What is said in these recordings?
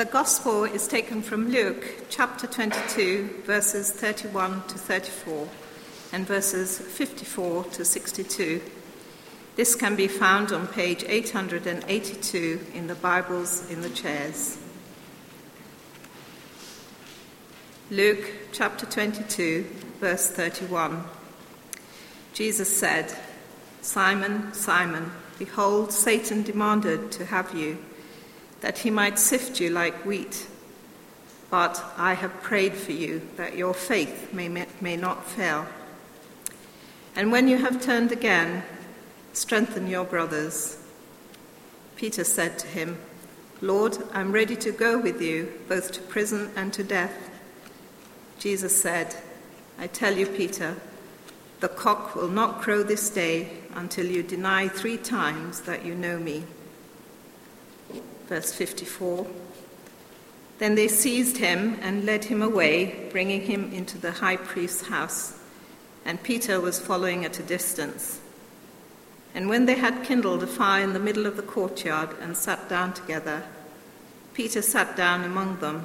The Gospel is taken from Luke chapter 22, verses 31 to 34, and verses 54 to 62. This can be found on page 882 in the Bibles in the chairs. Luke chapter 22, verse 31. Jesus said, Simon, Simon, behold, Satan demanded to have you that he might sift you like wheat. But I have prayed for you that your faith may, may not fail. And when you have turned again, strengthen your brothers. Peter said to him, Lord, I'm ready to go with you, both to prison and to death. Jesus said, I tell you, Peter, the cock will not crow this day until you deny three times that you know me verse 54. Then they seized him and led him away, bringing him into the high priest's house. And Peter was following at a distance. And when they had kindled a fire in the middle of the courtyard and sat down together, Peter sat down among them.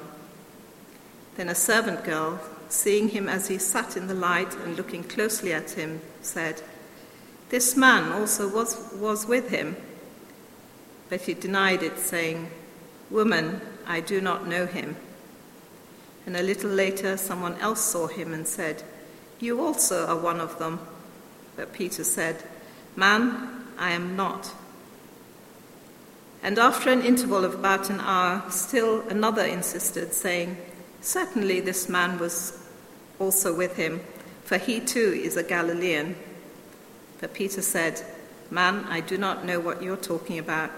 Then a servant girl, seeing him as he sat in the light and looking closely at him, said, This man also was, was with him. But he denied it, saying, Woman, I do not know him. And a little later, someone else saw him and said, You also are one of them. But Peter said, Man, I am not. And after an interval of about an hour, still another insisted, saying, Certainly this man was also with him, for he too is a Galilean. But Peter said, Man, I do not know what you're talking about.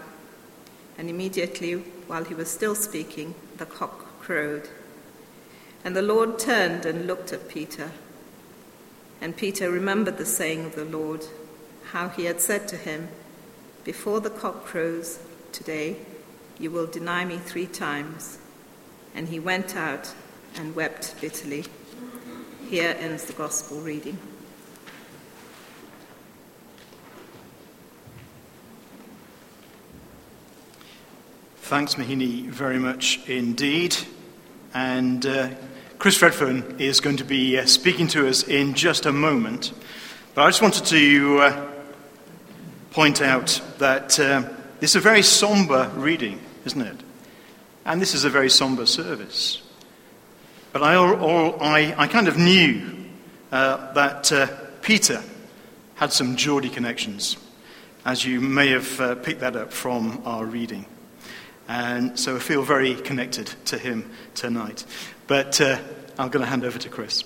And immediately, while he was still speaking, the cock crowed. And the Lord turned and looked at Peter. And Peter remembered the saying of the Lord, how he had said to him, Before the cock crows today, you will deny me three times. And he went out and wept bitterly. Here ends the gospel reading. Thanks, Mahini, very much indeed. And uh, Chris Redfern is going to be uh, speaking to us in just a moment. But I just wanted to uh, point out that uh, this is a very somber reading, isn't it? And this is a very somber service. But I, all, I, I kind of knew uh, that uh, Peter had some Geordie connections, as you may have picked that up from our reading. And so I feel very connected to him tonight. But uh, I'm going to hand over to Chris.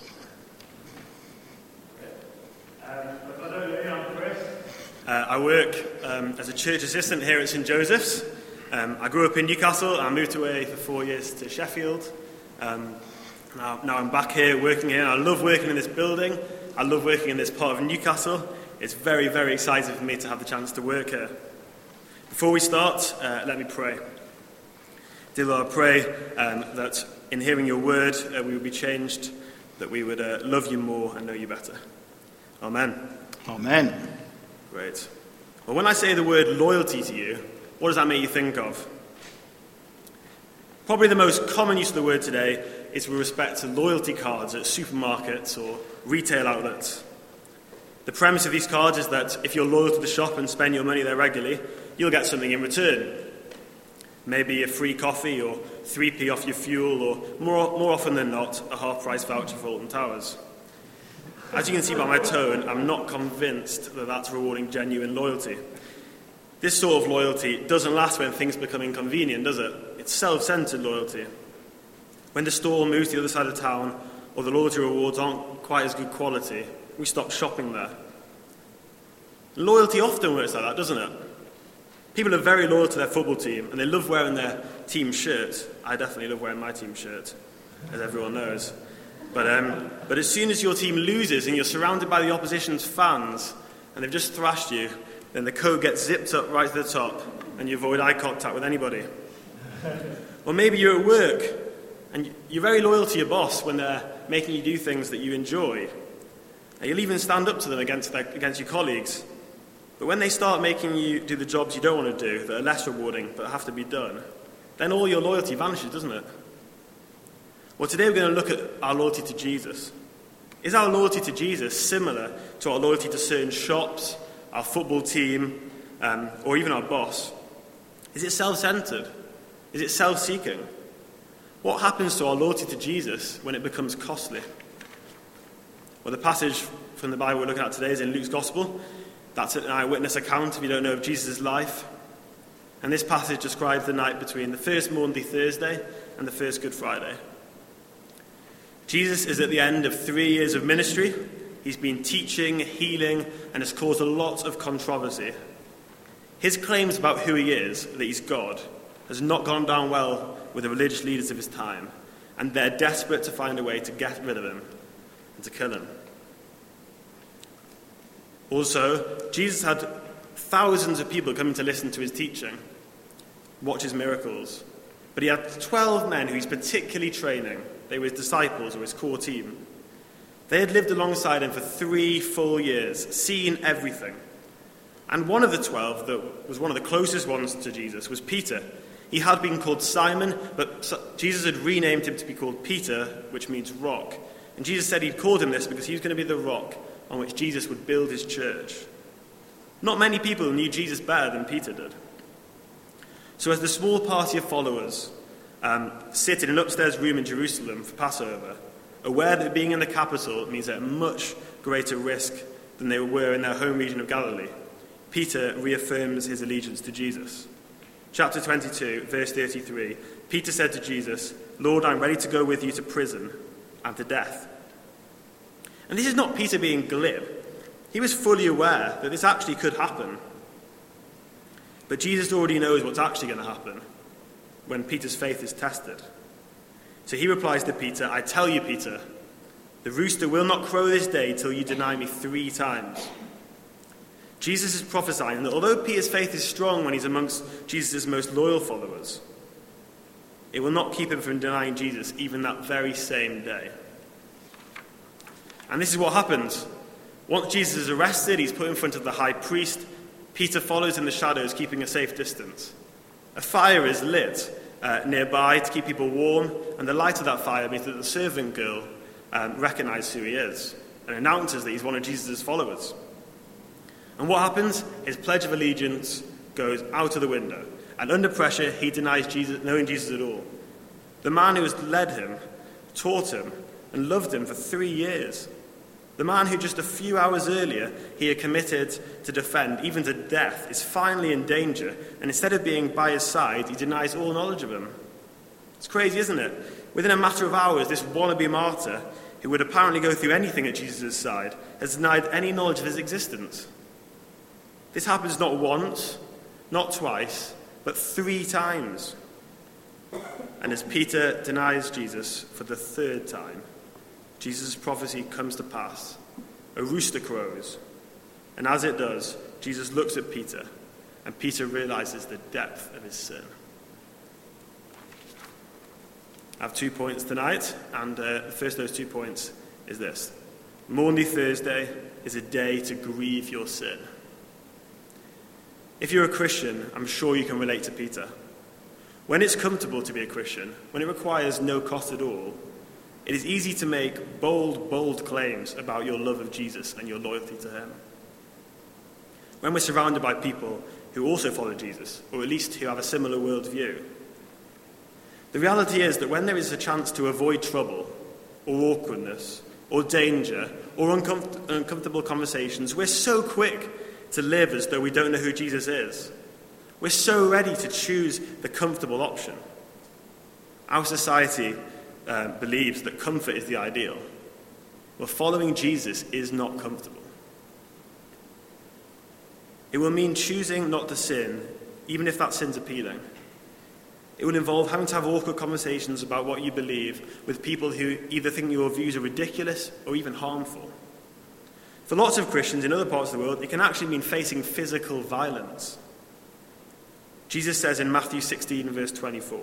Uh, I work um, as a church assistant here at St Joseph's. Um, I grew up in Newcastle. I moved away for four years to Sheffield. Um, now, now, I'm back here working here. I love working in this building. I love working in this part of Newcastle. It's very, very exciting for me to have the chance to work here. Before we start, uh, let me pray. Dear Lord, I pray um, that in hearing your word, uh, we would be changed, that we would uh, love you more and know you better. Amen. Amen. Great. Well, when I say the word loyalty to you, what does that make you think of? Probably the most common use of the word today is with respect to loyalty cards at supermarkets or retail outlets. The premise of these cards is that if you're loyal to the shop and spend your money there regularly, you'll get something in return. Maybe a free coffee or 3p off your fuel, or more, more often than not, a half price voucher for Alton Towers. As you can see by my tone, I'm not convinced that that's rewarding genuine loyalty. This sort of loyalty doesn't last when things become inconvenient, does it? It's self centered loyalty. When the store moves to the other side of town, or the loyalty rewards aren't quite as good quality, we stop shopping there. Loyalty often works like that, doesn't it? People are very loyal to their football team and they love wearing their team shirt. I definitely love wearing my team shirt, as everyone knows. But, um, but as soon as your team loses and you're surrounded by the opposition's fans and they've just thrashed you, then the coat gets zipped up right to the top and you avoid eye contact with anybody. or maybe you're at work and you're very loyal to your boss when they're making you do things that you enjoy. And you'll even stand up to them against, their, against your colleagues but when they start making you do the jobs you don't want to do, that are less rewarding but have to be done, then all your loyalty vanishes, doesn't it? Well, today we're going to look at our loyalty to Jesus. Is our loyalty to Jesus similar to our loyalty to certain shops, our football team, um, or even our boss? Is it self centered? Is it self seeking? What happens to our loyalty to Jesus when it becomes costly? Well, the passage from the Bible we're looking at today is in Luke's Gospel. That's an eyewitness account, if you don't know, of Jesus' life. And this passage describes the night between the first Maundy Thursday and the first Good Friday. Jesus is at the end of three years of ministry. He's been teaching, healing, and has caused a lot of controversy. His claims about who he is, that he's God, has not gone down well with the religious leaders of his time, and they're desperate to find a way to get rid of him and to kill him. Also, Jesus had thousands of people coming to listen to his teaching, watch his miracles, but he had 12 men who he's particularly training. They were his disciples or his core team. They had lived alongside him for three full years, seen everything. And one of the 12 that was one of the closest ones to Jesus was Peter. He had been called Simon, but Jesus had renamed him to be called Peter, which means rock. And Jesus said he'd called him this because he was going to be the rock on which Jesus would build his church. Not many people knew Jesus better than Peter did. So, as the small party of followers um, sit in an upstairs room in Jerusalem for Passover, aware that being in the capital means they're at much greater risk than they were in their home region of Galilee, Peter reaffirms his allegiance to Jesus. Chapter 22, verse 33 Peter said to Jesus, Lord, I'm ready to go with you to prison and to death. And this is not Peter being glib. He was fully aware that this actually could happen but Jesus already knows what's actually going to happen when Peter's faith is tested. So he replies to Peter, I tell you, Peter, the rooster will not crow this day till you deny me three times. Jesus is prophesying that although Peter's faith is strong when he's amongst Jesus' most loyal followers, it will not keep him from denying Jesus even that very same day. And this is what happens. Once Jesus is arrested, he's put in front of the high priest, Peter follows in the shadows, keeping a safe distance. A fire is lit uh, nearby to keep people warm, and the light of that fire means that the servant girl um, recognizes who he is and announces that he's one of Jesus' followers. And what happens? His pledge of allegiance goes out of the window, and under pressure, he denies Jesus, knowing Jesus at all. The man who has led him, taught him, and loved him for three years the man who just a few hours earlier he had committed to defend, even to death, is finally in danger, and instead of being by his side, he denies all knowledge of him. It's crazy, isn't it? Within a matter of hours, this wannabe martyr, who would apparently go through anything at Jesus' side, has denied any knowledge of his existence. This happens not once, not twice, but three times. And as Peter denies Jesus for the third time, Jesus' prophecy comes to pass. A rooster crows, and as it does, Jesus looks at Peter, and Peter realizes the depth of his sin. I have two points tonight, and uh, the first of those two points is this Maundy Thursday is a day to grieve your sin. If you're a Christian, I'm sure you can relate to Peter. When it's comfortable to be a Christian, when it requires no cost at all, it is easy to make bold, bold claims about your love of Jesus and your loyalty to him. When we're surrounded by people who also follow Jesus, or at least who have a similar worldview, the reality is that when there is a chance to avoid trouble, or awkwardness, or danger, or uncom- uncomfortable conversations, we're so quick to live as though we don't know who Jesus is. We're so ready to choose the comfortable option. Our society uh, believes that comfort is the ideal. Well, following Jesus is not comfortable. It will mean choosing not to sin, even if that sin's appealing. It will involve having to have awkward conversations about what you believe with people who either think your views are ridiculous or even harmful. For lots of Christians in other parts of the world, it can actually mean facing physical violence. Jesus says in Matthew 16, verse 24,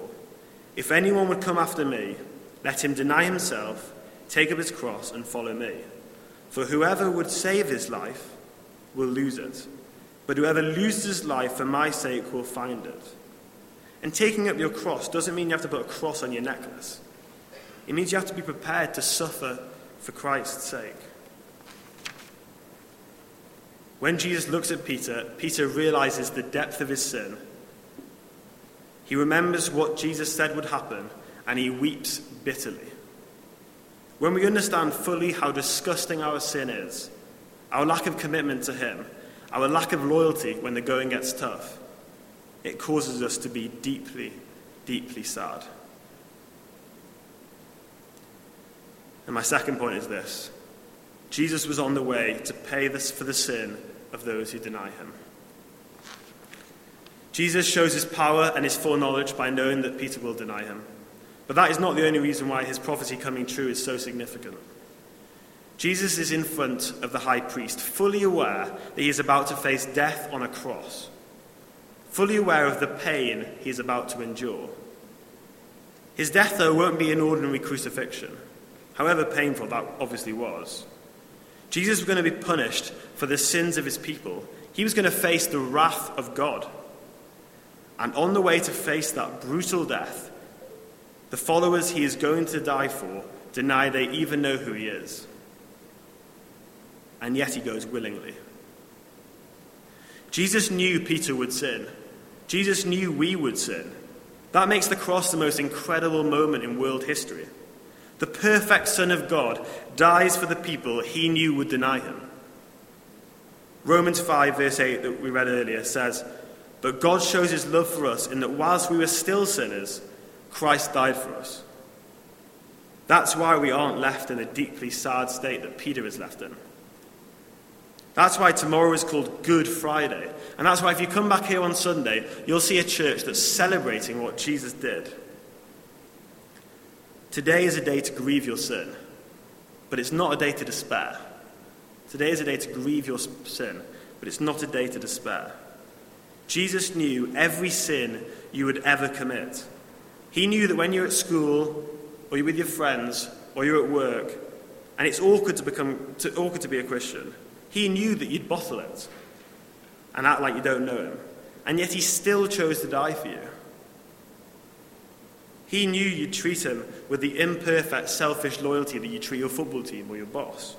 If anyone would come after me, let him deny himself, take up his cross, and follow me. For whoever would save his life will lose it, but whoever loses his life for my sake will find it. And taking up your cross doesn't mean you have to put a cross on your necklace. It means you have to be prepared to suffer for Christ's sake. When Jesus looks at Peter, Peter realizes the depth of his sin. He remembers what Jesus said would happen, and he weeps bitterly. When we understand fully how disgusting our sin is, our lack of commitment to Him, our lack of loyalty when the going gets tough, it causes us to be deeply, deeply sad. And my second point is this Jesus was on the way to pay this for the sin of those who deny him. Jesus shows his power and his foreknowledge by knowing that Peter will deny him. But that is not the only reason why his prophecy coming true is so significant. Jesus is in front of the high priest, fully aware that he is about to face death on a cross, fully aware of the pain he is about to endure. His death, though, won't be an ordinary crucifixion, however painful that obviously was. Jesus was going to be punished for the sins of his people. He was going to face the wrath of God. And on the way to face that brutal death, the followers he is going to die for deny they even know who he is. And yet he goes willingly. Jesus knew Peter would sin. Jesus knew we would sin. That makes the cross the most incredible moment in world history. The perfect Son of God dies for the people he knew would deny him. Romans 5, verse 8, that we read earlier, says, But God shows his love for us in that whilst we were still sinners, Christ died for us. That's why we aren't left in the deeply sad state that Peter is left in. That's why tomorrow is called Good Friday. And that's why if you come back here on Sunday, you'll see a church that's celebrating what Jesus did. Today is a day to grieve your sin, but it's not a day to despair. Today is a day to grieve your sin, but it's not a day to despair. Jesus knew every sin you would ever commit. He knew that when you're at school, or you're with your friends, or you're at work, and it's awkward to become to, awkward to be a Christian, he knew that you'd bottle it and act like you don't know him. And yet he still chose to die for you. He knew you'd treat him with the imperfect, selfish loyalty that you treat your football team or your boss.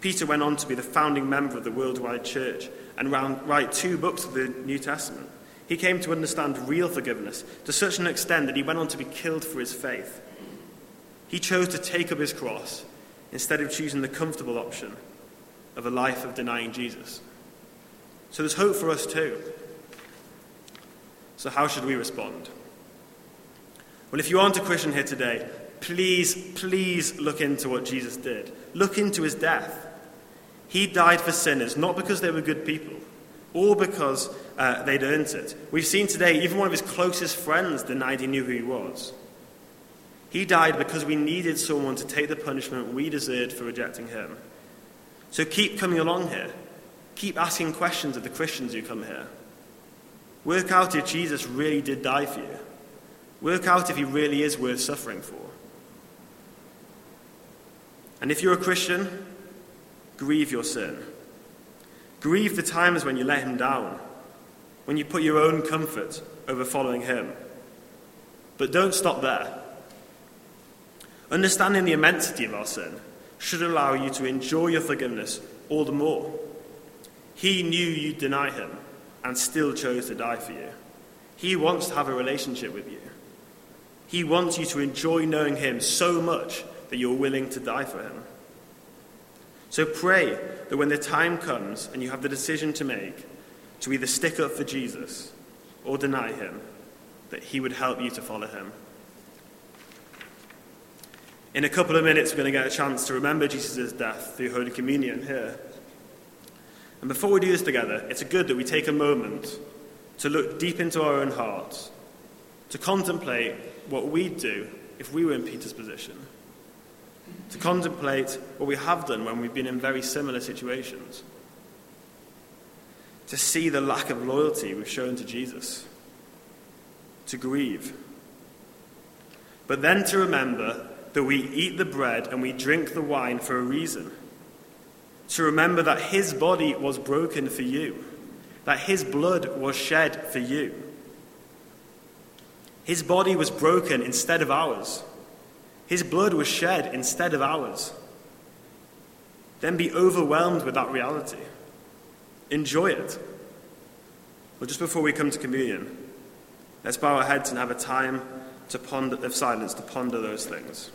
Peter went on to be the founding member of the worldwide church and write two books of the New Testament. He came to understand real forgiveness to such an extent that he went on to be killed for his faith. He chose to take up his cross instead of choosing the comfortable option of a life of denying Jesus. So there's hope for us too. So, how should we respond? Well, if you aren't a Christian here today, please, please look into what Jesus did. Look into his death. He died for sinners, not because they were good people or because uh, they'd earned it. We've seen today, even one of his closest friends denied he knew who he was. He died because we needed someone to take the punishment we deserved for rejecting him. So keep coming along here. Keep asking questions of the Christians who come here. Work out if Jesus really did die for you. Work out if he really is worth suffering for. And if you're a Christian, grieve your sin. Grieve the times when you let him down, when you put your own comfort over following him. But don't stop there. Understanding the immensity of our sin should allow you to enjoy your forgiveness all the more. He knew you'd deny him and still chose to die for you. He wants to have a relationship with you. He wants you to enjoy knowing Him so much that you're willing to die for Him. So pray that when the time comes and you have the decision to make to either stick up for Jesus or deny Him, that He would help you to follow Him. In a couple of minutes, we're going to get a chance to remember Jesus' death through Holy Communion here. And before we do this together, it's good that we take a moment to look deep into our own hearts, to contemplate what we'd do if we were in Peter's position, to contemplate what we have done when we've been in very similar situations, to see the lack of loyalty we've shown to Jesus, to grieve, but then to remember that we eat the bread and we drink the wine for a reason. To remember that his body was broken for you, that his blood was shed for you His body was broken instead of ours. His blood was shed instead of ours. Then be overwhelmed with that reality. Enjoy it. Well, just before we come to communion, let's bow our heads and have a time to ponder, of silence to ponder those things.